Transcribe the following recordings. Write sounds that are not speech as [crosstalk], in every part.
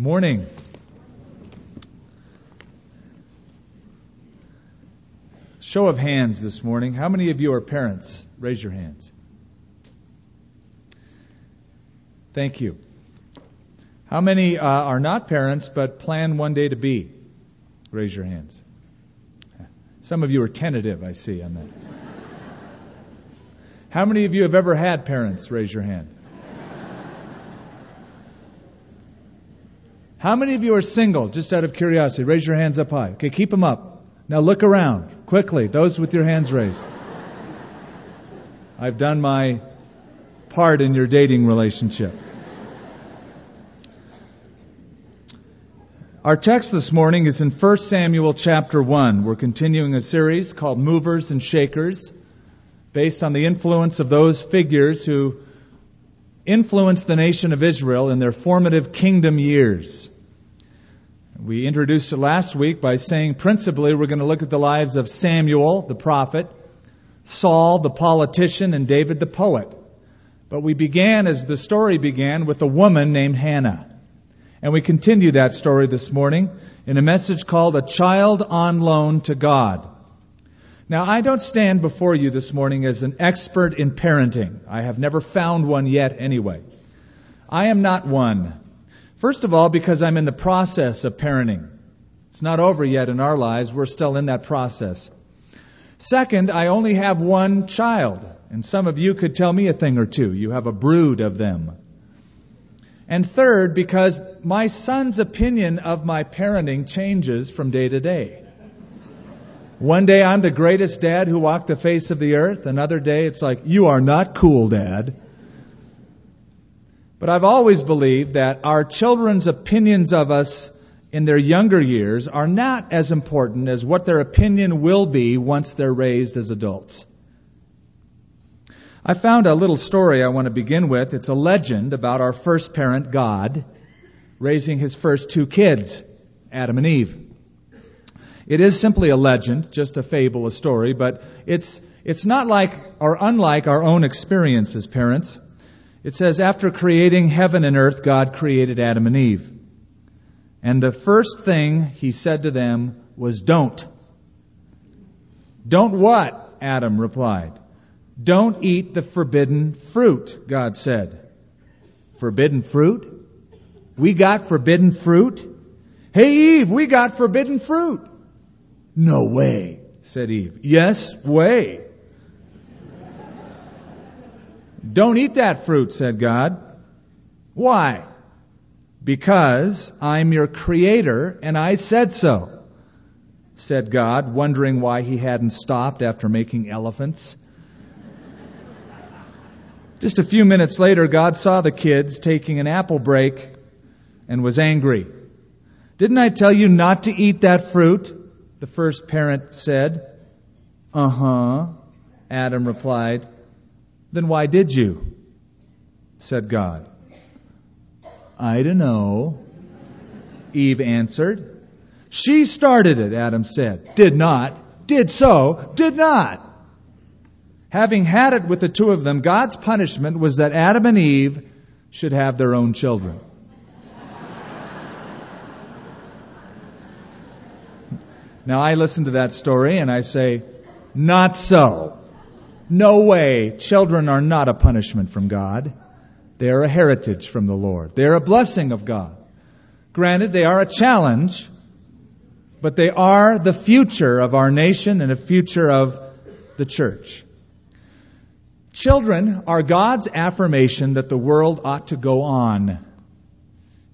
Good morning. Show of hands this morning. How many of you are parents? Raise your hands. Thank you. How many uh, are not parents but plan one day to be? Raise your hands. Some of you are tentative, I see on that. How many of you have ever had parents? Raise your hand. How many of you are single? Just out of curiosity, raise your hands up high. Okay, keep them up. Now look around quickly. Those with your hands raised. I've done my part in your dating relationship. Our text this morning is in 1 Samuel chapter 1. We're continuing a series called Movers and Shakers, based on the influence of those figures who influenced the nation of Israel in their formative kingdom years. We introduced it last week by saying principally we're going to look at the lives of Samuel, the prophet, Saul, the politician, and David, the poet. But we began, as the story began, with a woman named Hannah. And we continue that story this morning in a message called A Child on Loan to God. Now, I don't stand before you this morning as an expert in parenting. I have never found one yet anyway. I am not one. First of all, because I'm in the process of parenting. It's not over yet in our lives. We're still in that process. Second, I only have one child. And some of you could tell me a thing or two. You have a brood of them. And third, because my son's opinion of my parenting changes from day to day. One day I'm the greatest dad who walked the face of the earth. Another day it's like, you are not cool, dad. But I've always believed that our children's opinions of us in their younger years are not as important as what their opinion will be once they're raised as adults. I found a little story I want to begin with. It's a legend about our first parent, God, raising his first two kids, Adam and Eve. It is simply a legend, just a fable, a story, but it's, it's not like or unlike our own experience as parents. It says, after creating heaven and earth, God created Adam and Eve. And the first thing he said to them was, don't. Don't what? Adam replied. Don't eat the forbidden fruit, God said. Forbidden fruit? We got forbidden fruit? Hey Eve, we got forbidden fruit. No way, said Eve. Yes, way. Don't eat that fruit, said God. Why? Because I'm your creator and I said so, said God, wondering why he hadn't stopped after making elephants. Just a few minutes later, God saw the kids taking an apple break and was angry. Didn't I tell you not to eat that fruit? The first parent said. Uh huh, Adam replied. Then why did you? said God. I don't know, Eve answered. She started it, Adam said. Did not, did so, did not. Having had it with the two of them, God's punishment was that Adam and Eve should have their own children. Now I listen to that story and I say, not so. No way. Children are not a punishment from God. They are a heritage from the Lord. They are a blessing of God. Granted, they are a challenge, but they are the future of our nation and the future of the church. Children are God's affirmation that the world ought to go on.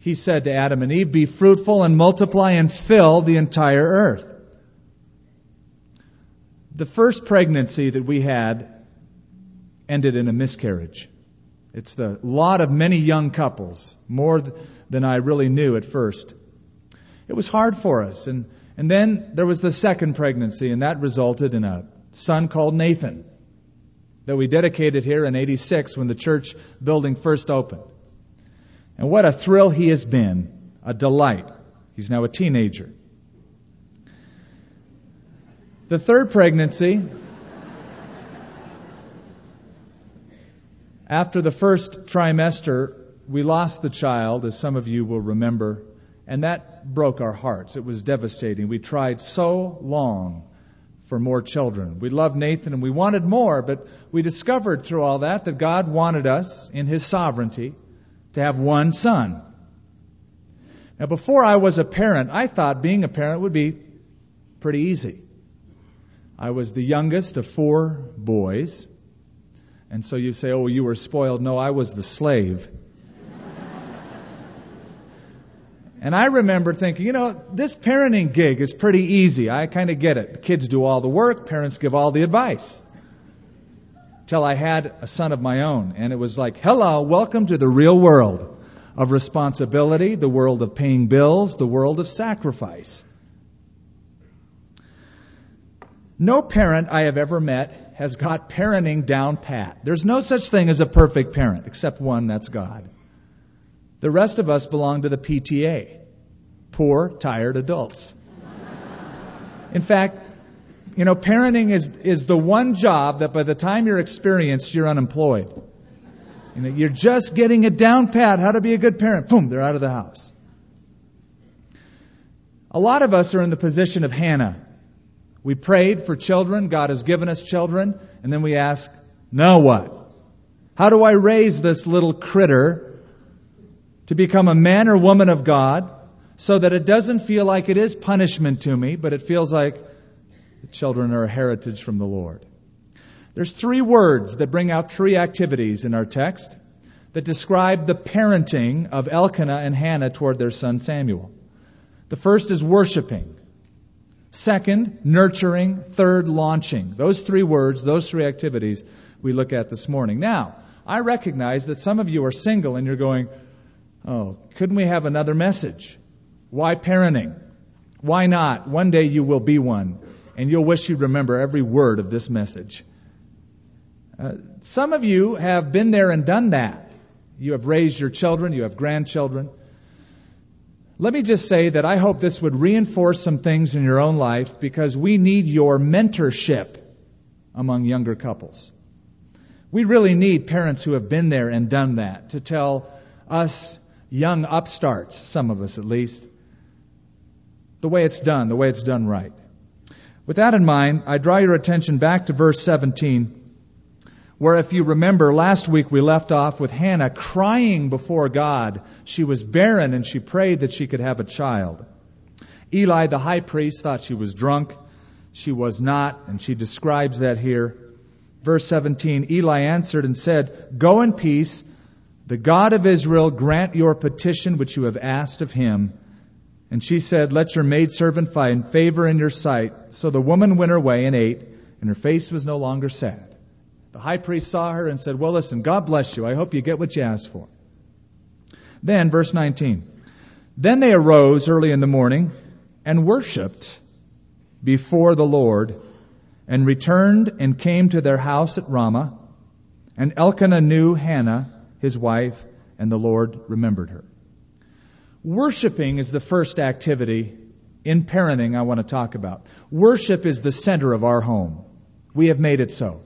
He said to Adam and Eve, Be fruitful and multiply and fill the entire earth. The first pregnancy that we had ended in a miscarriage. It's the lot of many young couples, more than I really knew at first. It was hard for us. And, and then there was the second pregnancy, and that resulted in a son called Nathan that we dedicated here in 86 when the church building first opened. And what a thrill he has been, a delight. He's now a teenager. The third pregnancy, after the first trimester, we lost the child, as some of you will remember. And that broke our hearts. It was devastating. We tried so long for more children. We loved Nathan and we wanted more, but we discovered through all that that God wanted us, in His sovereignty, to have one son. Now, before I was a parent, I thought being a parent would be pretty easy. I was the youngest of four boys. And so you say, oh, you were spoiled. No, I was the slave. and I remember thinking, you know, this parenting gig is pretty easy. I kind of get it. The kids do all the work, parents give all the advice. Till I had a son of my own. And it was like, hello, welcome to the real world of responsibility, the world of paying bills, the world of sacrifice. No parent I have ever met has got parenting down pat. There's no such thing as a perfect parent, except one, that's God. The rest of us belong to the PTA. Poor, tired adults. In fact, you know, parenting is, is the one job that by the time you're experienced, you're unemployed. You know, you're just getting it down pat, how to be a good parent. Boom, they're out of the house. A lot of us are in the position of Hannah. We prayed for children. God has given us children. And then we ask, now what? How do I raise this little critter to become a man or woman of God so that it doesn't feel like it is punishment to me, but it feels like the children are a heritage from the Lord? There's three words that bring out three activities in our text that describe the parenting of Elkanah and Hannah toward their son Samuel. The first is worshiping. Second, nurturing. Third, launching. Those three words, those three activities we look at this morning. Now, I recognize that some of you are single and you're going, oh, couldn't we have another message? Why parenting? Why not? One day you will be one, and you'll wish you'd remember every word of this message. Uh, some of you have been there and done that. You have raised your children, you have grandchildren. Let me just say that I hope this would reinforce some things in your own life because we need your mentorship among younger couples. We really need parents who have been there and done that to tell us young upstarts, some of us at least, the way it's done, the way it's done right. With that in mind, I draw your attention back to verse 17 where if you remember last week we left off with Hannah crying before God. She was barren and she prayed that she could have a child. Eli the high priest thought she was drunk. She was not, and she describes that here. Verse 17, Eli answered and said, Go in peace. The God of Israel grant your petition which you have asked of him. And she said, Let your maidservant find favor in your sight. So the woman went her way and ate, and her face was no longer sad. The high priest saw her and said, Well, listen, God bless you. I hope you get what you asked for. Then, verse 19. Then they arose early in the morning and worshiped before the Lord and returned and came to their house at Ramah. And Elkanah knew Hannah, his wife, and the Lord remembered her. Worshipping is the first activity in parenting I want to talk about. Worship is the center of our home. We have made it so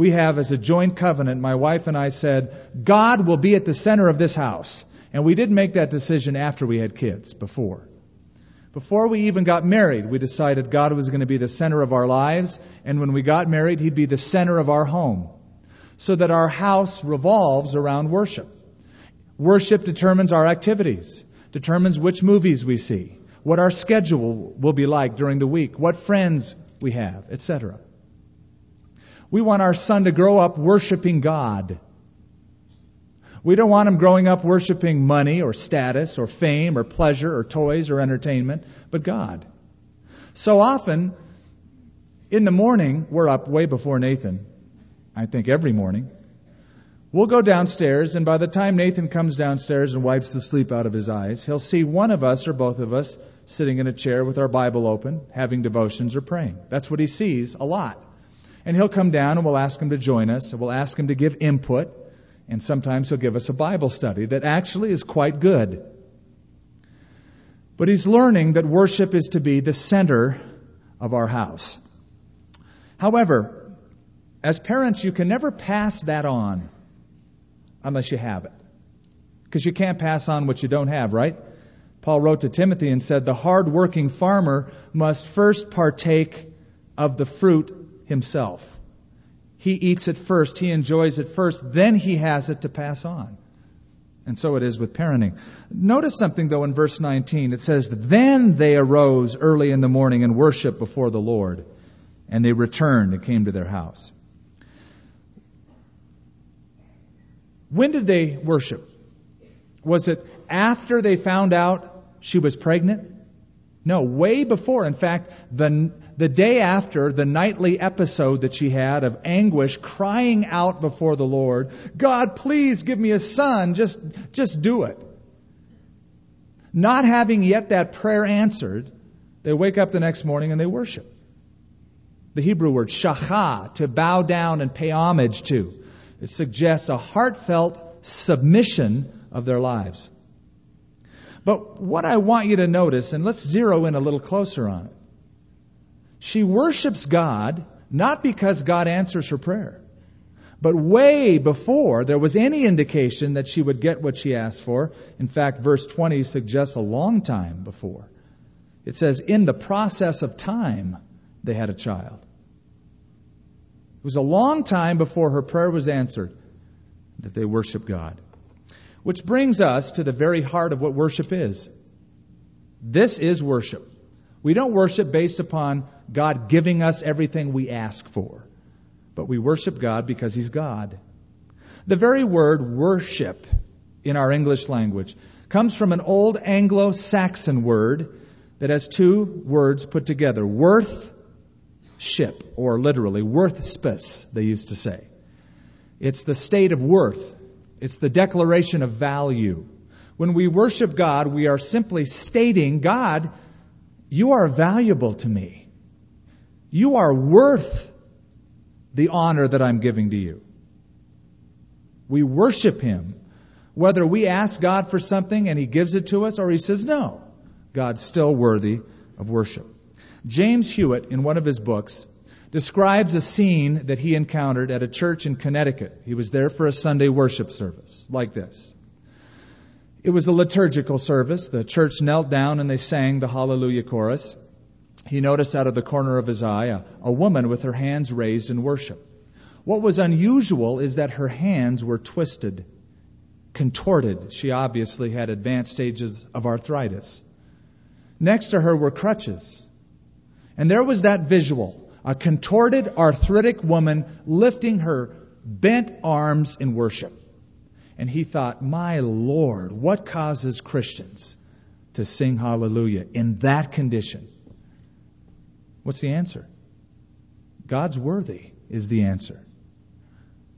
we have as a joint covenant, my wife and I said, God will be at the center of this house. And we didn't make that decision after we had kids, before. Before we even got married, we decided God was going to be the center of our lives, and when we got married, He'd be the center of our home. So that our house revolves around worship. Worship determines our activities, determines which movies we see, what our schedule will be like during the week, what friends we have, etc. We want our son to grow up worshiping God. We don't want him growing up worshiping money or status or fame or pleasure or toys or entertainment, but God. So often, in the morning, we're up way before Nathan. I think every morning. We'll go downstairs, and by the time Nathan comes downstairs and wipes the sleep out of his eyes, he'll see one of us or both of us sitting in a chair with our Bible open, having devotions or praying. That's what he sees a lot. And he'll come down and we'll ask him to join us, and we'll ask him to give input, and sometimes he'll give us a Bible study that actually is quite good. But he's learning that worship is to be the center of our house. However, as parents, you can never pass that on unless you have it. Because you can't pass on what you don't have, right? Paul wrote to Timothy and said, The hard-working farmer must first partake of the fruit himself. He eats it first, he enjoys it first, then he has it to pass on. And so it is with parenting. Notice something though in verse 19. It says, Then they arose early in the morning and worshiped before the Lord, and they returned and came to their house. When did they worship? Was it after they found out she was pregnant? No, way before. In fact, the, the day after the nightly episode that she had of anguish, crying out before the Lord, God, please give me a son. Just, just do it. Not having yet that prayer answered, they wake up the next morning and they worship. The Hebrew word shacha, to bow down and pay homage to. It suggests a heartfelt submission of their lives. But what I want you to notice, and let's zero in a little closer on it. She worships God not because God answers her prayer, but way before there was any indication that she would get what she asked for. In fact, verse 20 suggests a long time before. It says, in the process of time, they had a child. It was a long time before her prayer was answered that they worshiped God. Which brings us to the very heart of what worship is. This is worship. We don't worship based upon God giving us everything we ask for, but we worship God because He's God. The very word worship in our English language comes from an old Anglo Saxon word that has two words put together worth ship, or literally worth spis, they used to say. It's the state of worth it's the declaration of value. When we worship God, we are simply stating, God, you are valuable to me. You are worth the honor that I'm giving to you. We worship Him. Whether we ask God for something and He gives it to us or He says no, God's still worthy of worship. James Hewitt, in one of his books, describes a scene that he encountered at a church in Connecticut. He was there for a Sunday worship service, like this. It was a liturgical service. The church knelt down and they sang the Hallelujah chorus. He noticed out of the corner of his eye a, a woman with her hands raised in worship. What was unusual is that her hands were twisted, contorted. She obviously had advanced stages of arthritis. Next to her were crutches. And there was that visual a contorted, arthritic woman lifting her bent arms in worship. And he thought, My Lord, what causes Christians to sing hallelujah in that condition? What's the answer? God's worthy is the answer.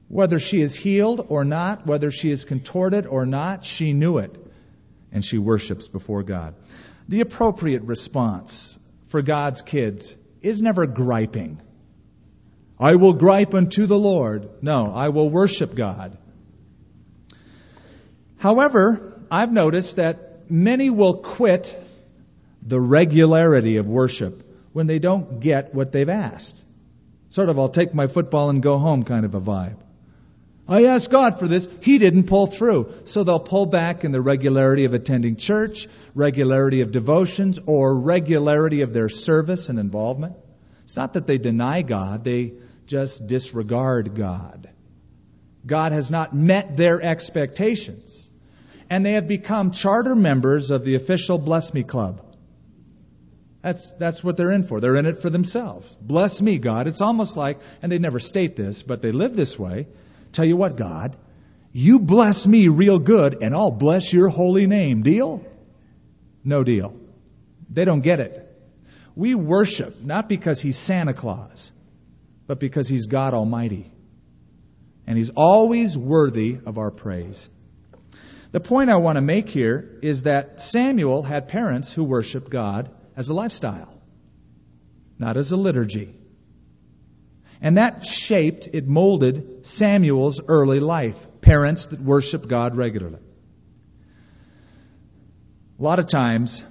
Whether she is healed or not, whether she is contorted or not, she knew it. And she worships before God. The appropriate response for God's kids is never griping. I will gripe unto the Lord. No, I will worship God. However, I've noticed that many will quit the regularity of worship when they don't get what they've asked. Sort of, I'll take my football and go home kind of a vibe. I asked God for this. He didn't pull through. So they'll pull back in the regularity of attending church, regularity of devotions, or regularity of their service and involvement. It's not that they deny God, they just disregard God. God has not met their expectations. And they have become charter members of the official Bless Me Club. That's, that's what they're in for. They're in it for themselves. Bless me, God. It's almost like, and they never state this, but they live this way. Tell you what, God, you bless me real good, and I'll bless your holy name. Deal? No deal. They don't get it. We worship not because he's Santa Claus, but because he's God Almighty. And he's always worthy of our praise. The point I want to make here is that Samuel had parents who worshiped God as a lifestyle, not as a liturgy. And that shaped, it molded Samuel's early life. Parents that worship God regularly. A lot of times,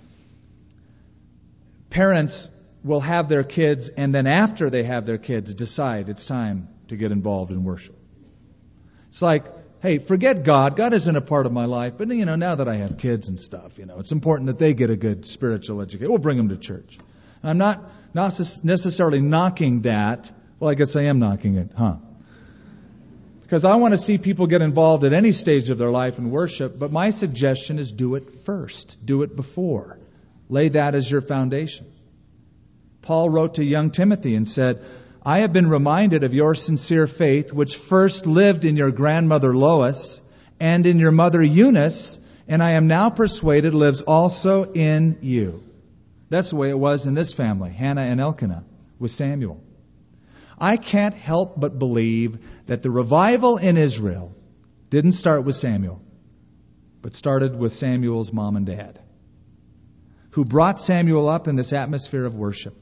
parents will have their kids, and then after they have their kids, decide it's time to get involved in worship. It's like hey, forget God. God isn't a part of my life. But, you know, now that I have kids and stuff, you know, it's important that they get a good spiritual education. We'll bring them to church. I'm not, not necessarily knocking that. Well, I guess I am knocking it, huh? Because I want to see people get involved at any stage of their life in worship, but my suggestion is do it first. Do it before. Lay that as your foundation. Paul wrote to young Timothy and said, I have been reminded of your sincere faith, which first lived in your grandmother Lois and in your mother Eunice, and I am now persuaded lives also in you. That's the way it was in this family, Hannah and Elkanah, with Samuel. I can't help but believe that the revival in Israel didn't start with Samuel, but started with Samuel's mom and dad, who brought Samuel up in this atmosphere of worship.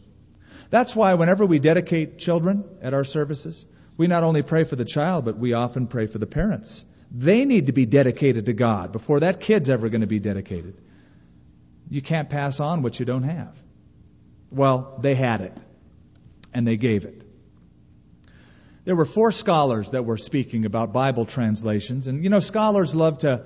That's why whenever we dedicate children at our services, we not only pray for the child, but we often pray for the parents. They need to be dedicated to God before that kid's ever going to be dedicated. You can't pass on what you don't have. Well, they had it, and they gave it. There were four scholars that were speaking about Bible translations, and you know, scholars love to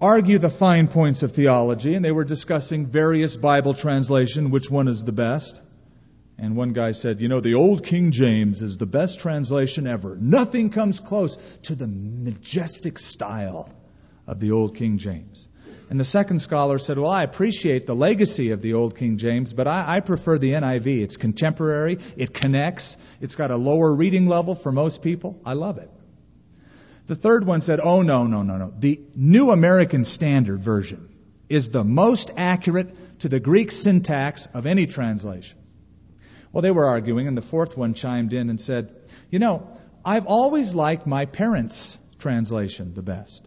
argue the fine points of theology, and they were discussing various Bible translation, which one is the best. And one guy said, You know, the old King James is the best translation ever. Nothing comes close to the majestic style of the old King James. And the second scholar said, Well, I appreciate the legacy of the old King James, but I, I, prefer the NIV. It's contemporary, it connects, it's got a lower reading level for most people. I love it. The third one said, Oh, no, no, no, no. The New American Standard Version is the most accurate to the Greek syntax of any translation. Well, they were arguing, and the fourth one chimed in and said, You know, I've always liked my parents' translation the best.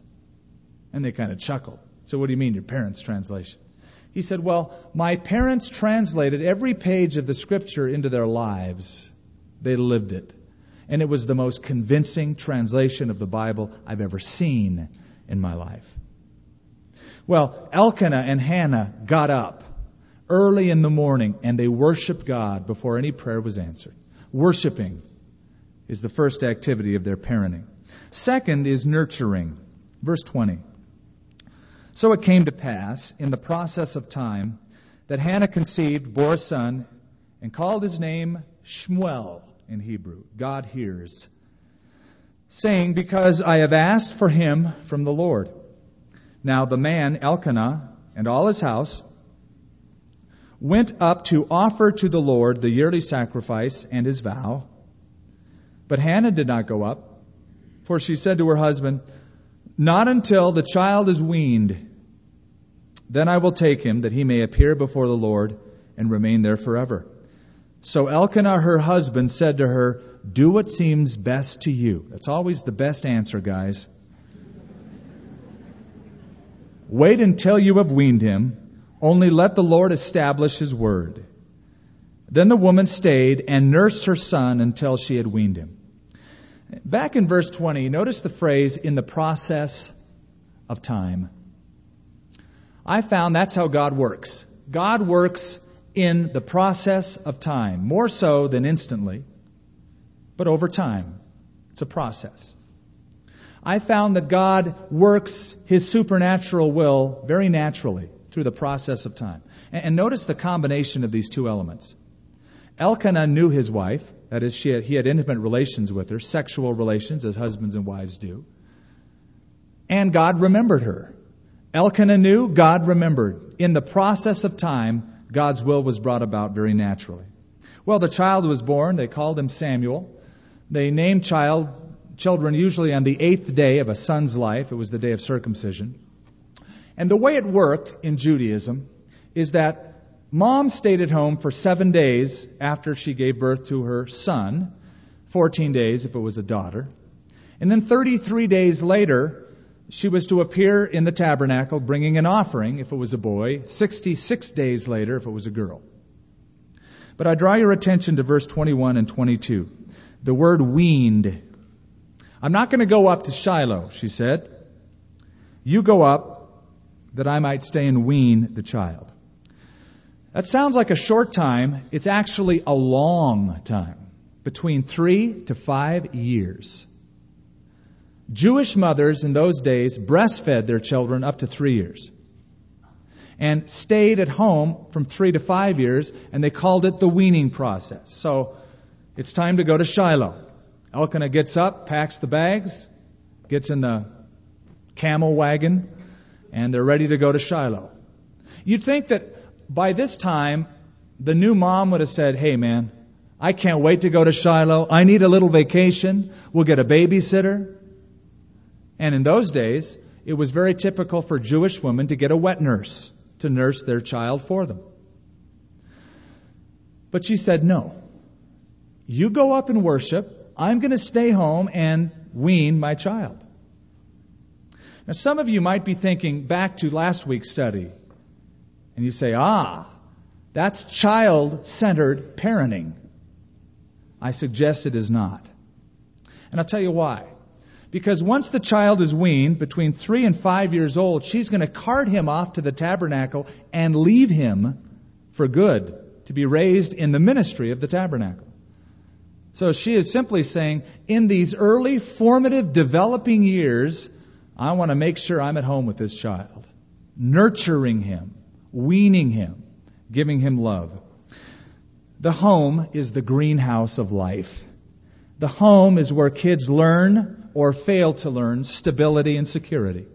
And they kind of chuckled. So, what do you mean, your parents' translation? He said, Well, my parents translated every page of the scripture into their lives. They lived it. And it was the most convincing translation of the Bible I've ever seen in my life. Well, Elkanah and Hannah got up early in the morning and they worshiped God before any prayer was answered. Worshiping is the first activity of their parenting. Second is nurturing. Verse 20. So it came to pass in the process of time that Hannah conceived, bore a son, and called his name Shmuel in Hebrew. God hears. Saying, Because I have asked for him from the Lord. Now the man, Elkanah, and all his house, went up to offer to the Lord the yearly sacrifice and his vow. But Hannah did not go up, for she said to her husband, Not until the child is weaned. Then I will take him, that he may appear before the Lord and remain there forever. So Elkanah, her husband, said to her, Do what seems best to you. That's always the best answer, guys. Wait until you have weaned him only let the Lord establish his word. Then the woman stayed and nursed her son until she had weaned him. Back in verse 20, notice the phrase, in the process of time. I found that's how God works. God works in the process of time, more so than instantly, but over time. It's a process. I found that God works his supernatural will very naturally through the process of time. And, notice the combination of these two elements. Elkanah knew his wife, that is, had, he had intimate relations with her, sexual relations, as husbands and wives do. And God remembered her. Elkanah knew, God remembered. In the process of time, God's will was brought about very naturally. Well, the child was born. They called him Samuel. They named child children usually on the eighth day of a son's life. It was the day of circumcision. And the way it worked in Judaism is that mom stayed at home for seven days after she gave birth to her son, 14 days if it was a daughter. And then 33 days later, she was to appear in the tabernacle bringing an offering if it was a boy, 66 days later if it was a girl. But I draw your attention to verse 21 and 22. The word weaned. I'm not going to go up to Shiloh, she said. You go up that I might stay and wean the child. That sounds like a short time. It's actually a long time, between three to five years. Jewish mothers in those days breastfed their children up to three years and stayed at home from three to five years, and they called it the weaning process. So it's time to go to Shiloh. Elkanah gets up, packs the bags, gets in the camel wagon, and they're ready to go to Shiloh. You'd think that by this time, the new mom would have said, Hey man, I can't wait to go to Shiloh. I need a little vacation. We'll get a babysitter. And in those days, it was very typical for Jewish women to get a wet nurse to nurse their child for them. But she said, No. You go up and worship. I'm going to stay home and wean my child. Now, some of you might be thinking back to last week's study, and you say, Ah, that's child centered parenting. I suggest it is not. And I'll tell you why. Because once the child is weaned, between three and five years old, she's going to cart him off to the tabernacle and leave him for good to be raised in the ministry of the tabernacle. So she is simply saying, in these early formative developing years, I want to make sure I'm at home with this child, nurturing him, weaning him, giving him love. The home is the greenhouse of life. The home is where kids learn or fail to learn stability and security.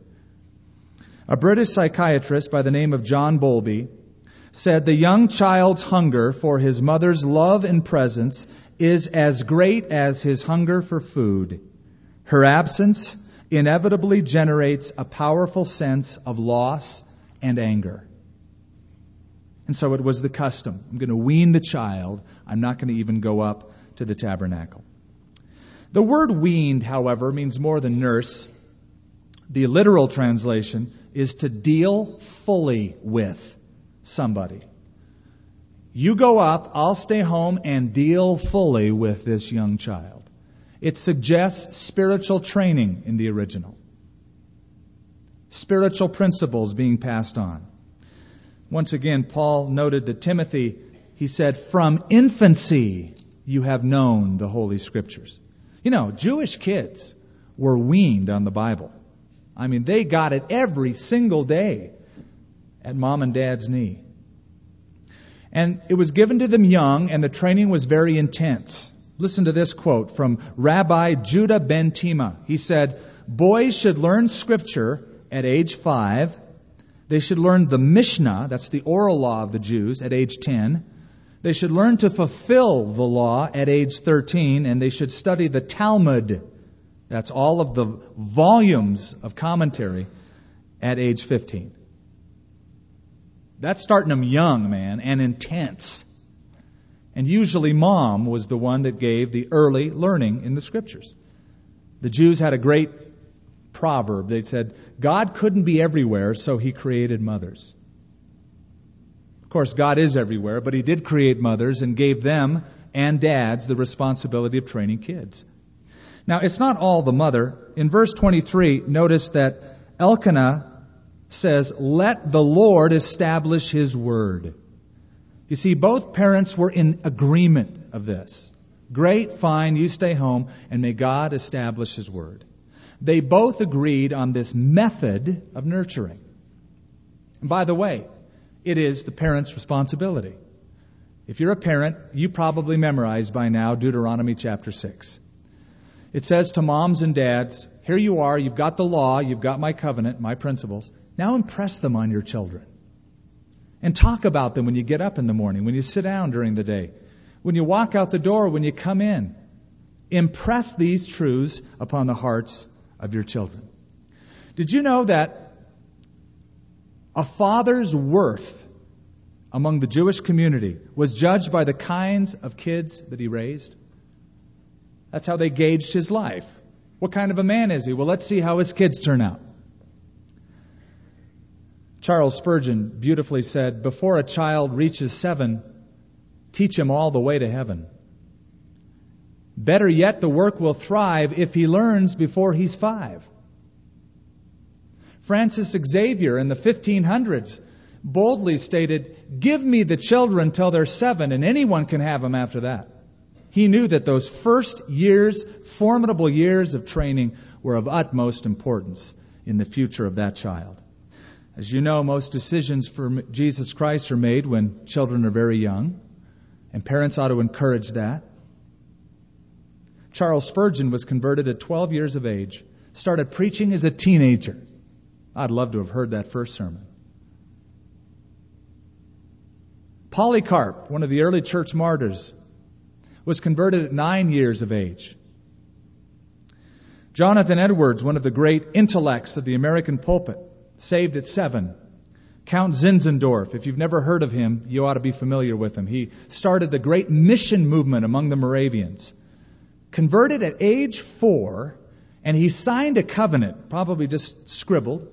A British psychiatrist by the name of John Bowlby said the young child's hunger for his mother's love and presence is as great as his hunger for food. Her absence inevitably generates a powerful sense of loss and anger. And so it was the custom. I'm going to wean the child. I'm not going to even go up to the tabernacle. The word weaned, however, means more than nurse. The literal translation is to deal fully with somebody. You go up, I'll stay home and deal fully with this young child. It suggests spiritual training in the original. Spiritual principles being passed on. Once again, Paul noted that Timothy, he said, from infancy you have known the Holy Scriptures. You know, Jewish kids were weaned on the Bible. I mean, they got it every single day at mom and dad's knee. And it was given to them young, and the training was very intense. Listen to this quote from Rabbi Judah ben Tima. He said, Boys should learn scripture at age five. They should learn the Mishnah, that's the oral law of the Jews, at age 10. They should learn to fulfill the law at age 13, and they should study the Talmud. That's all of the volumes of commentary at age 15. That's starting them young, man, and intense. And usually mom was the one that gave the early learning in the scriptures. The Jews had a great proverb. They said, God couldn't be everywhere, so he created mothers Of course, God is everywhere, but He did create mothers and gave them and dads the responsibility of training kids. Now, it's not all the mother. In verse 23, notice that Elkanah says, Let the Lord establish His word. You see, both parents were in agreement of this. Great, fine, you stay home, and may God establish His word. They both agreed on this method of nurturing. And by the way, it is the parent's responsibility. If you're a parent, you probably memorized by now Deuteronomy chapter 6. It says to moms and dads, here you are, you've got the law, you've got my covenant, my principles. Now impress them on your children. And talk about them when you get up in the morning, when you sit down during the day, when you walk out the door, when you come in. Impress these truths upon the hearts of your children. Did you know that a father's worth among the Jewish community was judged by the kinds of kids that he raised. That's how they gauged his life. What kind of a man is he? Well, let's see how his kids turn out. Charles Spurgeon beautifully said, Before a child reaches seven, teach him all the way to heaven. Better yet, the work will thrive if he learns before he's five. Francis Xavier in the 1500s boldly stated, Give me the children till they're seven, and anyone can have them after that. He knew that those first years, formidable years of training, were of utmost importance in the future of that child. As you know, most decisions for Jesus Christ are made when children are very young, and parents ought to encourage that. Charles Spurgeon was converted at 12 years of age, started preaching as a teenager. I'd love to have heard that first sermon. Polycarp, one of the early church martyrs, was converted at nine years of age. Jonathan Edwards, one of the great intellects of the American pulpit, saved at seven. Count Zinzendorf, if you've never heard of him, you ought to be familiar with him. He started the great mission movement among the Moravians. Converted at age four, and he signed a covenant, probably just scribbled.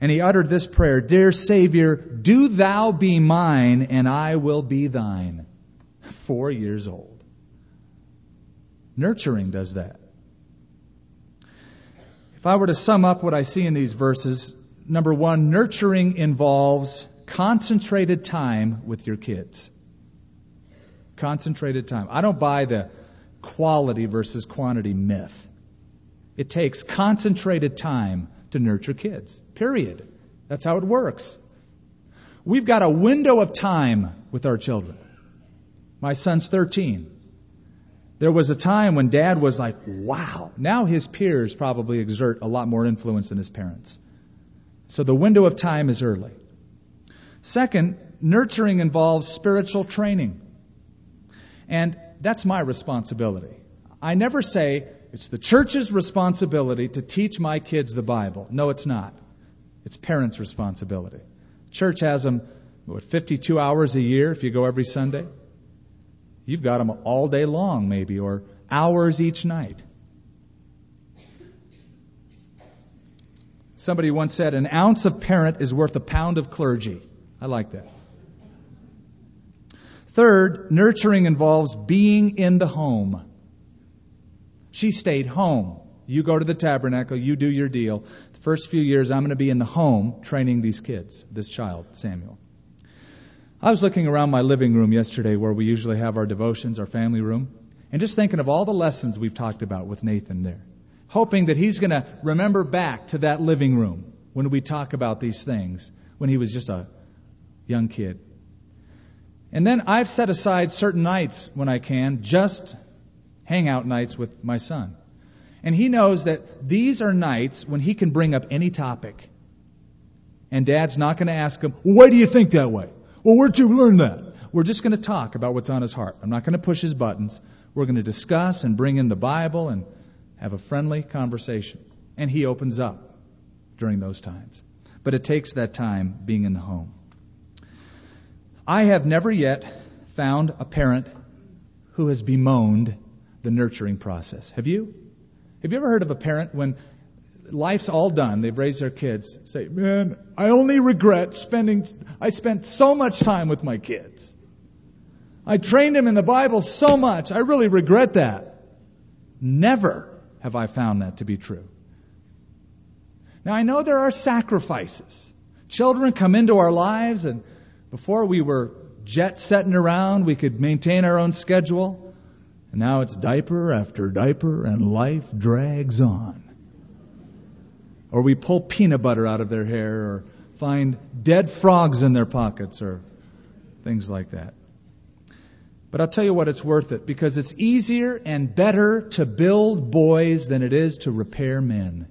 And he uttered this prayer Dear Savior, do thou be mine, and I will be thine. [laughs] Four years old. Nurturing does that. If I were to sum up what I see in these verses, number one, nurturing involves concentrated time with your kids. Concentrated time. I don't buy the quality versus quantity myth. It takes concentrated time to nurture kids. Period. That's how it works. We've got a window of time with our children. My son's 13. There was a time when dad was like, wow. Now his peers probably exert a lot more influence than his parents. So the window of time is early. Second, nurturing involves spiritual training. And that's my responsibility. I never say it's the church's responsibility to teach my kids the Bible. No, it's not. It's parents' responsibility. Church has them, what, 52 hours a year if you go every Sunday? You've got them all day long, maybe, or hours each night. Somebody once said, an ounce of parent is worth a pound of clergy. I like that. Third, nurturing involves being in the home. She stayed home. You go to the tabernacle, you do your deal. The first few years, I'm going to be in the home training these kids, this child, Samuel. I was looking around my living room yesterday where we usually have our devotions, our family room, and just thinking of all the lessons we've talked about with Nathan there. Hoping that he's going to remember back to that living room when we talk about these things when he was just a young kid. And then I've set aside certain nights when I can, just hangout nights with my son. And he knows that these are nights when he can bring up any topic. And dad's not going to ask him, well, why do you think that way? Well, where'd you learn that? We're just going to talk about what's on his heart. I'm not going to push his buttons. We're going to discuss and bring in the Bible and have a friendly conversation. And he opens up during those times. But it takes that time being in the home. I have never yet found a parent who has bemoaned the nurturing process. Have you? Have you ever heard of a parent when life's all done. They've raised their kids. Say, man, I only regret spending, I spent so much time with my kids. I trained them in the Bible so much. I really regret that. Never have I found that to be true. Now I know there are sacrifices. Children come into our lives and before we were jet setting around, we could maintain our own schedule. And now it's diaper after diaper and life drags on or we pull peanut butter out of their hair, or find dead frogs in their pockets, or things like that. But I'll tell you what, it's worth it because it's easier and better to build boys than it is to repair men.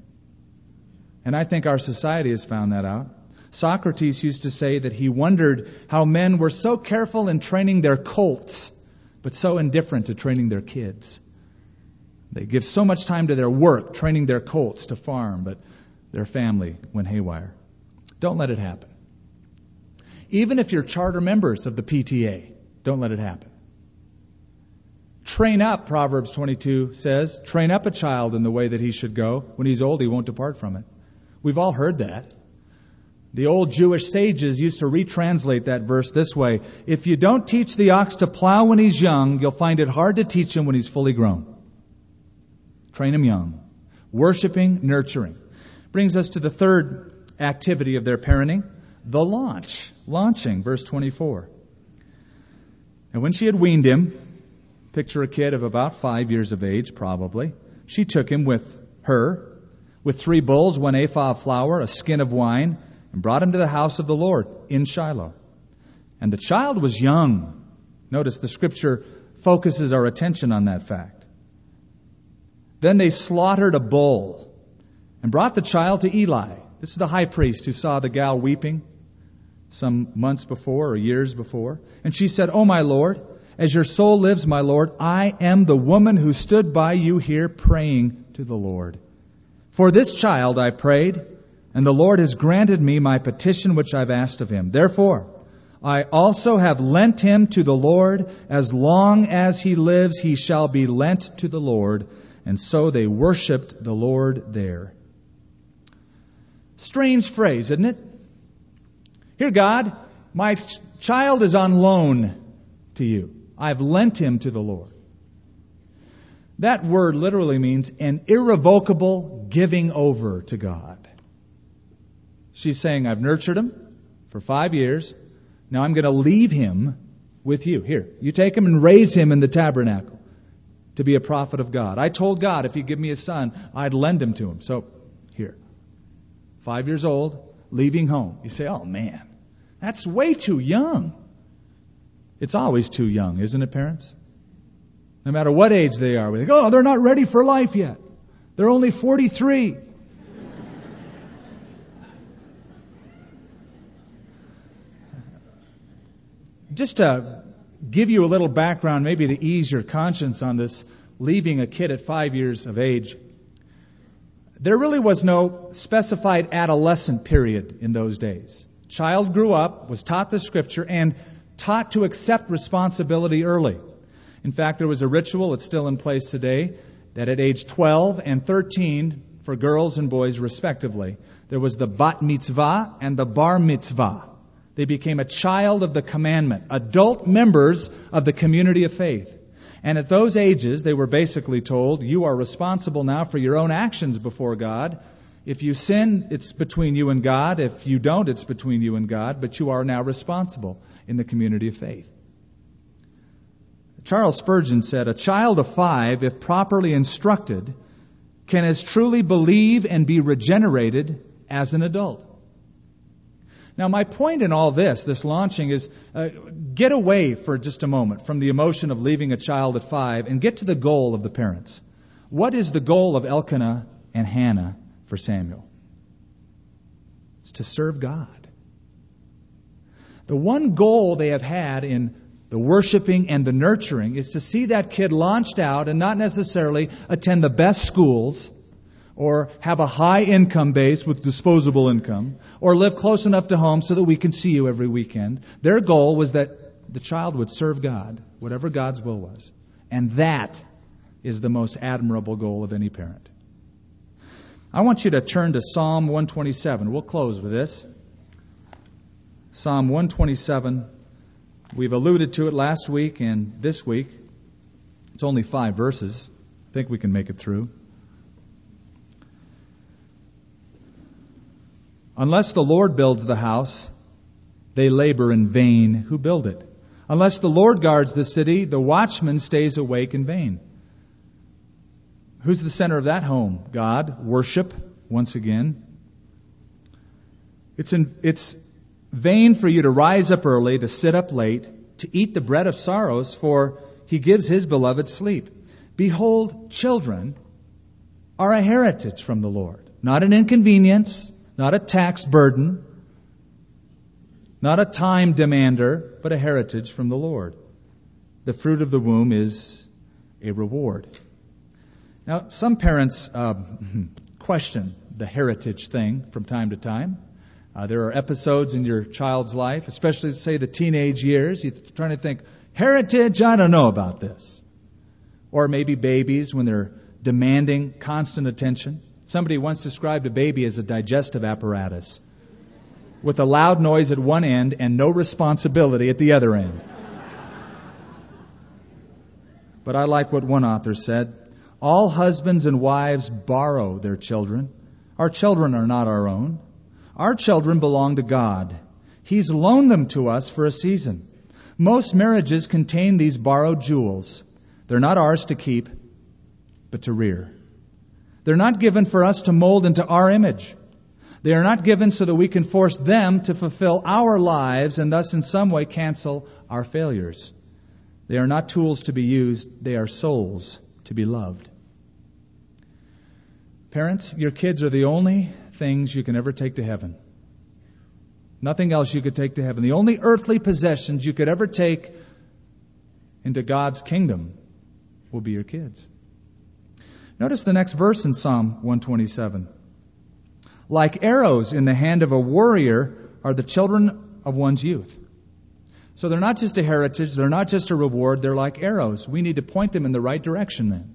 And I think our society has found that out. Socrates used to say that he wondered how men were so careful in training their colts, but so indifferent to training their kids. They give so much time to their work, training their colts to farm, but their family went haywire. Don't let it happen. Even if you're charter members of the PTA, don't let it happen. Train up, Proverbs 22 says. Train up a child in the way that he should go. When he's old, he won't depart from it. We've all heard that. The old Jewish sages used to retranslate that verse this way If you don't teach the ox to plow when he's young, you'll find it hard to teach him when he's fully grown. Train him young. Worshipping, nurturing. Brings us to the third activity of their parenting the launch. Launching, verse 24. And when she had weaned him, picture a kid of about five years of age, probably, she took him with her, with three bulls, one ephah of flour, a skin of wine, and brought him to the house of the Lord in Shiloh. And the child was young. Notice the scripture focuses our attention on that fact. Then they slaughtered a bull and brought the child to Eli. This is the high priest who saw the gal weeping some months before or years before. And she said, Oh, my Lord, as your soul lives, my Lord, I am the woman who stood by you here praying to the Lord. For this child I prayed, and the Lord has granted me my petition which I've asked of him. Therefore, I also have lent him to the Lord. As long as he lives, he shall be lent to the Lord. And so they worshiped the Lord there. Strange phrase, isn't it? Here, God, my ch- child is on loan to you. I've lent him to the Lord. That word literally means an irrevocable giving over to God. She's saying, I've nurtured him for five years. Now I'm going to leave him with you. Here, you take him and raise him in the tabernacle to be a prophet of God. I told God if he'd give me a son, I'd lend him to him. So, here. Five years old, leaving home. You say, oh man, that's way too young. It's always too young, isn't it, parents? No matter what age they are, we think, oh, they're not ready for life yet. They're only 43. Just to give you a little background, maybe to ease your conscience on this leaving a kid at five years of age, there really was no specified adolescent period in those days. Child grew up, was taught the scripture, and taught to accept responsibility early. In fact, there was a ritual, that's still in place today, that at age 12 and 13, for girls and boys respectively, there was the bat mitzvah and the bar mitzvah. They became a child of the commandment, adult members of the community of faith. And at those ages, they were basically told, you are responsible now for your own actions before God. If you sin, it's between you and God. If you don't, it's between you and God. But you are now responsible in the community of faith. Charles Spurgeon said, A child of five, if properly instructed, can as truly believe and be regenerated as an adult. Now, my point in all this, this launching, is uh, get away for just a moment from the emotion of leaving a child at five and get to the goal of the parents. What is the goal of Elkanah and Hannah for Samuel? It's to serve God. The one goal they have had in the worshiping and the nurturing is to see that kid launched out and not necessarily attend the best schools or have a high income base with disposable income or live close enough to home so that we can see you every weekend. Their goal was that the child would serve God, whatever God's will was. And that is the most admirable goal of any parent. I want you to turn to Psalm 127. We'll close with this. Psalm 127. We've alluded to it last week and this week. It's only five verses. I think we can make it through. Unless the Lord builds the house, they labor in vain who build it. Unless the Lord guards the city, the watchman stays awake in vain. Who's the center of that home? God. Worship, once again. It's, in, it's vain for you to rise up early, to sit up late, to eat the bread of sorrows, for he gives his beloved sleep. Behold, children are a heritage from the Lord, not an inconvenience, not a tax burden, not a time demander, but a heritage from the Lord. The fruit of the womb is a reward. Now, some parents uh, [laughs] question the heritage thing from time to time. Uh, there are episodes in your child's life, especially say the teenage years, you're trying to think, heritage, I don't know about this. Or maybe babies when they're demanding constant attention. Somebody once described a baby as a digestive apparatus with a loud noise at one end and no responsibility at the other end. But I like what one author said. All husbands and wives borrow their children. Our children are not our own. Our children belong to God. He's loaned them to us for a season. Most marriages contain these borrowed jewels. They're not ours to keep, but to rear. They're not given for us to mold into our image. They are not given so that we can force them to fulfill our lives and thus in some way cancel our failures. They are not tools to be used, they are souls to be loved. Parents, your kids are the only things you can ever take to heaven. Nothing else you could take to heaven. The only earthly possessions you could ever take into God's kingdom will be your kids. Notice the next verse in Psalm 127. Like arrows in the hand of a warrior are the children of one's youth. So they're not just a heritage, they're not just a reward, they're like arrows. We need to point them in the right direction then.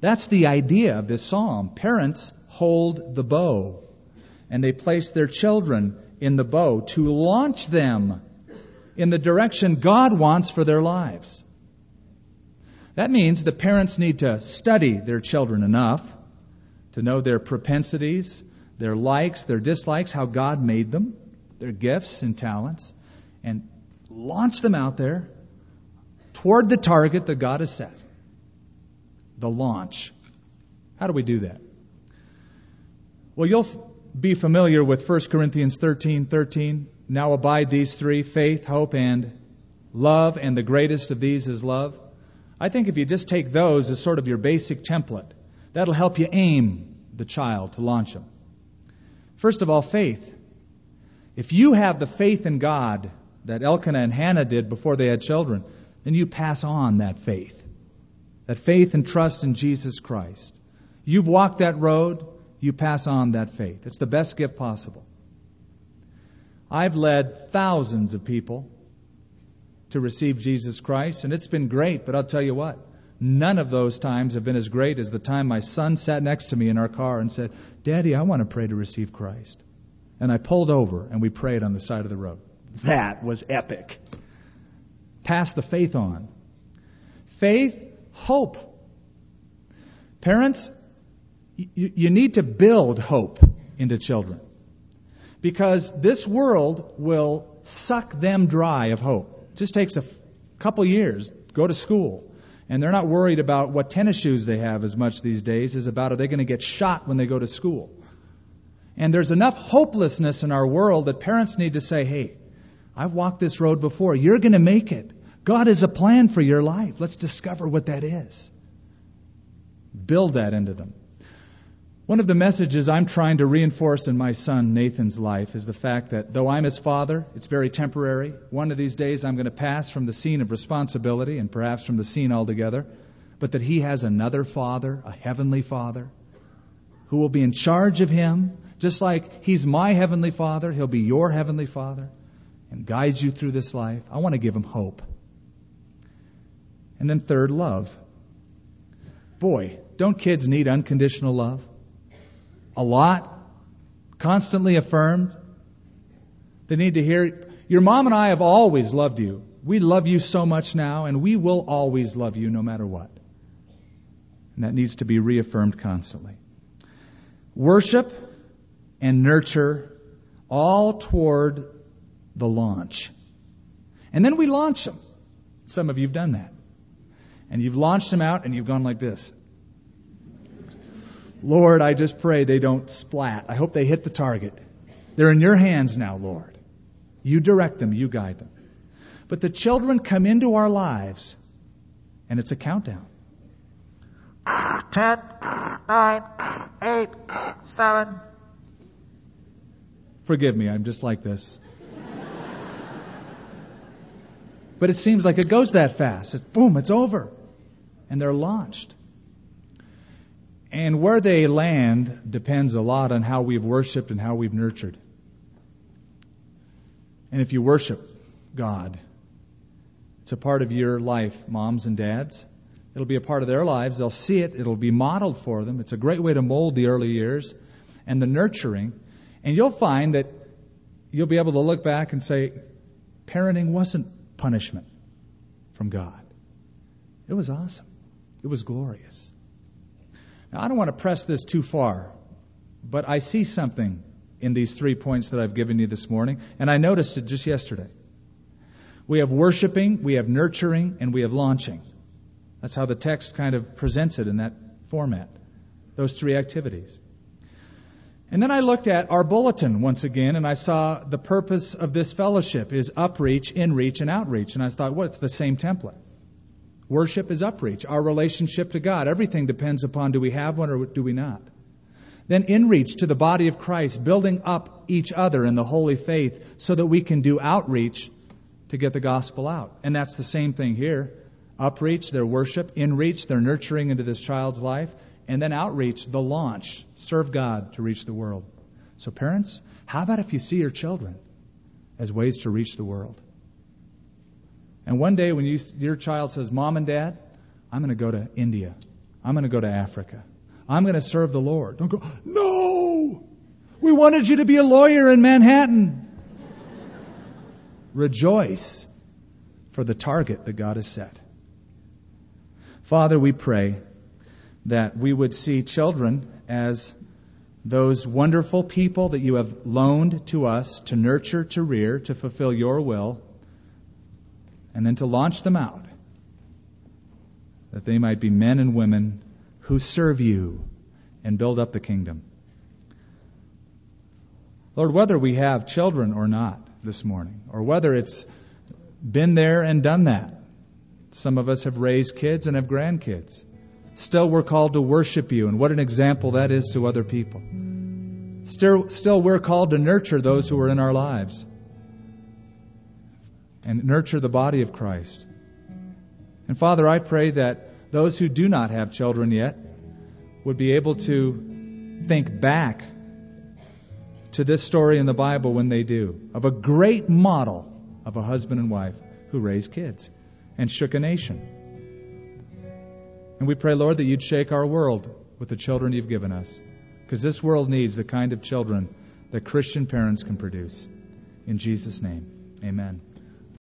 That's the idea of this psalm. Parents hold the bow, and they place their children in the bow to launch them in the direction God wants for their lives. That means the parents need to study their children enough to know their propensities, their likes, their dislikes, how God made them, their gifts and talents, and launch them out there toward the target that God has set. The launch. How do we do that? Well, you'll be familiar with 1 Corinthians 13 13. Now abide these three faith, hope, and love, and the greatest of these is love. I think if you just take those as sort of your basic template, that'll help you aim the child to launch them. First of all, faith. If you have the faith in God that Elkanah and Hannah did before they had children, then you pass on that faith. That faith and trust in Jesus Christ. You've walked that road, you pass on that faith. It's the best gift possible. I've led thousands of people to receive Jesus Christ, and it's been great, but I'll tell you what, None of those times have been as great as the time my son sat next to me in our car and said, Daddy, I want to pray to receive Christ. And I pulled over and we prayed on the side of the road. That was epic. Pass the faith on. Faith, hope. Parents, you, you need to build hope into children. Because this world will suck them dry of hope. Just takes a f- couple years. Go to school and they're not worried about what tennis shoes they have as much these days as about are they going to get shot when they go to school. And there's enough hopelessness in our world that parents need to say, hey, I've walked this road before. You're going to make it. God has a plan for your life. Let's discover what that is. Build that into them. One of the messages I'm trying to reinforce in my son Nathan's life is the fact that though I'm his father, it's very temporary. One of these days I'm going to pass from the scene of responsibility and perhaps from the scene altogether, but that he has another father, a heavenly father, who will be in charge of him, just like he's my heavenly father, he'll be your heavenly father and guides you through this life. I want to give him hope. And then third, love. Boy, don't kids need unconditional love? A lot, constantly affirmed. They need to hear, Your mom and I have always loved you. We love you so much now, and we will always love you no matter what. And that needs to be reaffirmed constantly. Worship and nurture all toward the launch. And then we launch them. Some of you have done that. And you've launched them out and you've gone like this. Lord, I just pray they don't splat. I hope they hit the target. They're in your hands now, Lord. You direct them, you guide them. But the children come into our lives, and it's a countdown. Ten, nine, eight, seven. Forgive me, I'm just like this. but it seems like it goes that fast. It's boom, it's over. And they're launched. And where they land depends a lot on how we've worshiped and how we've nurtured. And if you worship God, it's a part of your life, moms and dads. It'll be a part of their lives. They'll see it. It'll be modeled for them. It's a great way to mold the early years and the nurturing. And you'll find that you'll be able to look back and say, parenting wasn't punishment from God. It was awesome. It was glorious. Now, I don't want to press this too far, but I see something in these three points that I've given you this morning, and I noticed it just yesterday. We have worshiping, we have nurturing, and we have launching. That's how the text kind of presents it in that format. Those three activities. And then I looked at our bulletin once again, and I saw the purpose of this fellowship is upreach, inreach, and outreach. And I thought, well, it's the same template. Worship is upreach, our relationship to God. Everything depends upon do we have one or do we not. Then inreach to the body of Christ, building up each other in the holy faith so that we can do outreach to get the gospel out. And that's the same thing here. Upreach, their worship. Inreach, their nurturing into this child's life and then outreach, the launch, serve God to reach the world. So, parents, how about if you see your children as ways to reach the world? And one day when you, your child says, Mom and Dad, I'm going to go to India, I'm going to go to Africa, I'm going to serve the Lord. Don't go, No! We wanted you to be a lawyer in Manhattan. [laughs] Rejoice for the target that God has set. Father, we pray that we would see children as those wonderful people that you have loaned to us to nurture, to rear, to fulfill your will, and then to launch them out, that they might be men and women who serve you and build up the kingdom. Lord, whether we have children or not this morning, or whether it's been there and done that, some of us have raised kids and have grandkids. Still, we're called to worship you, and what an example that is to other people. Still, still, we're called to nurture those who are in our lives and nurture the body of Christ. And Father, I pray that those who do not have children yet would be able to think back to this story in the Bible when they do, of a great model of a husband and wife who raised kids and shook a nation. And we pray, Lord, that you'd shake our world with the children you've given us. Because this world needs the kind of children that Christian parents can produce. In Jesus' name, amen.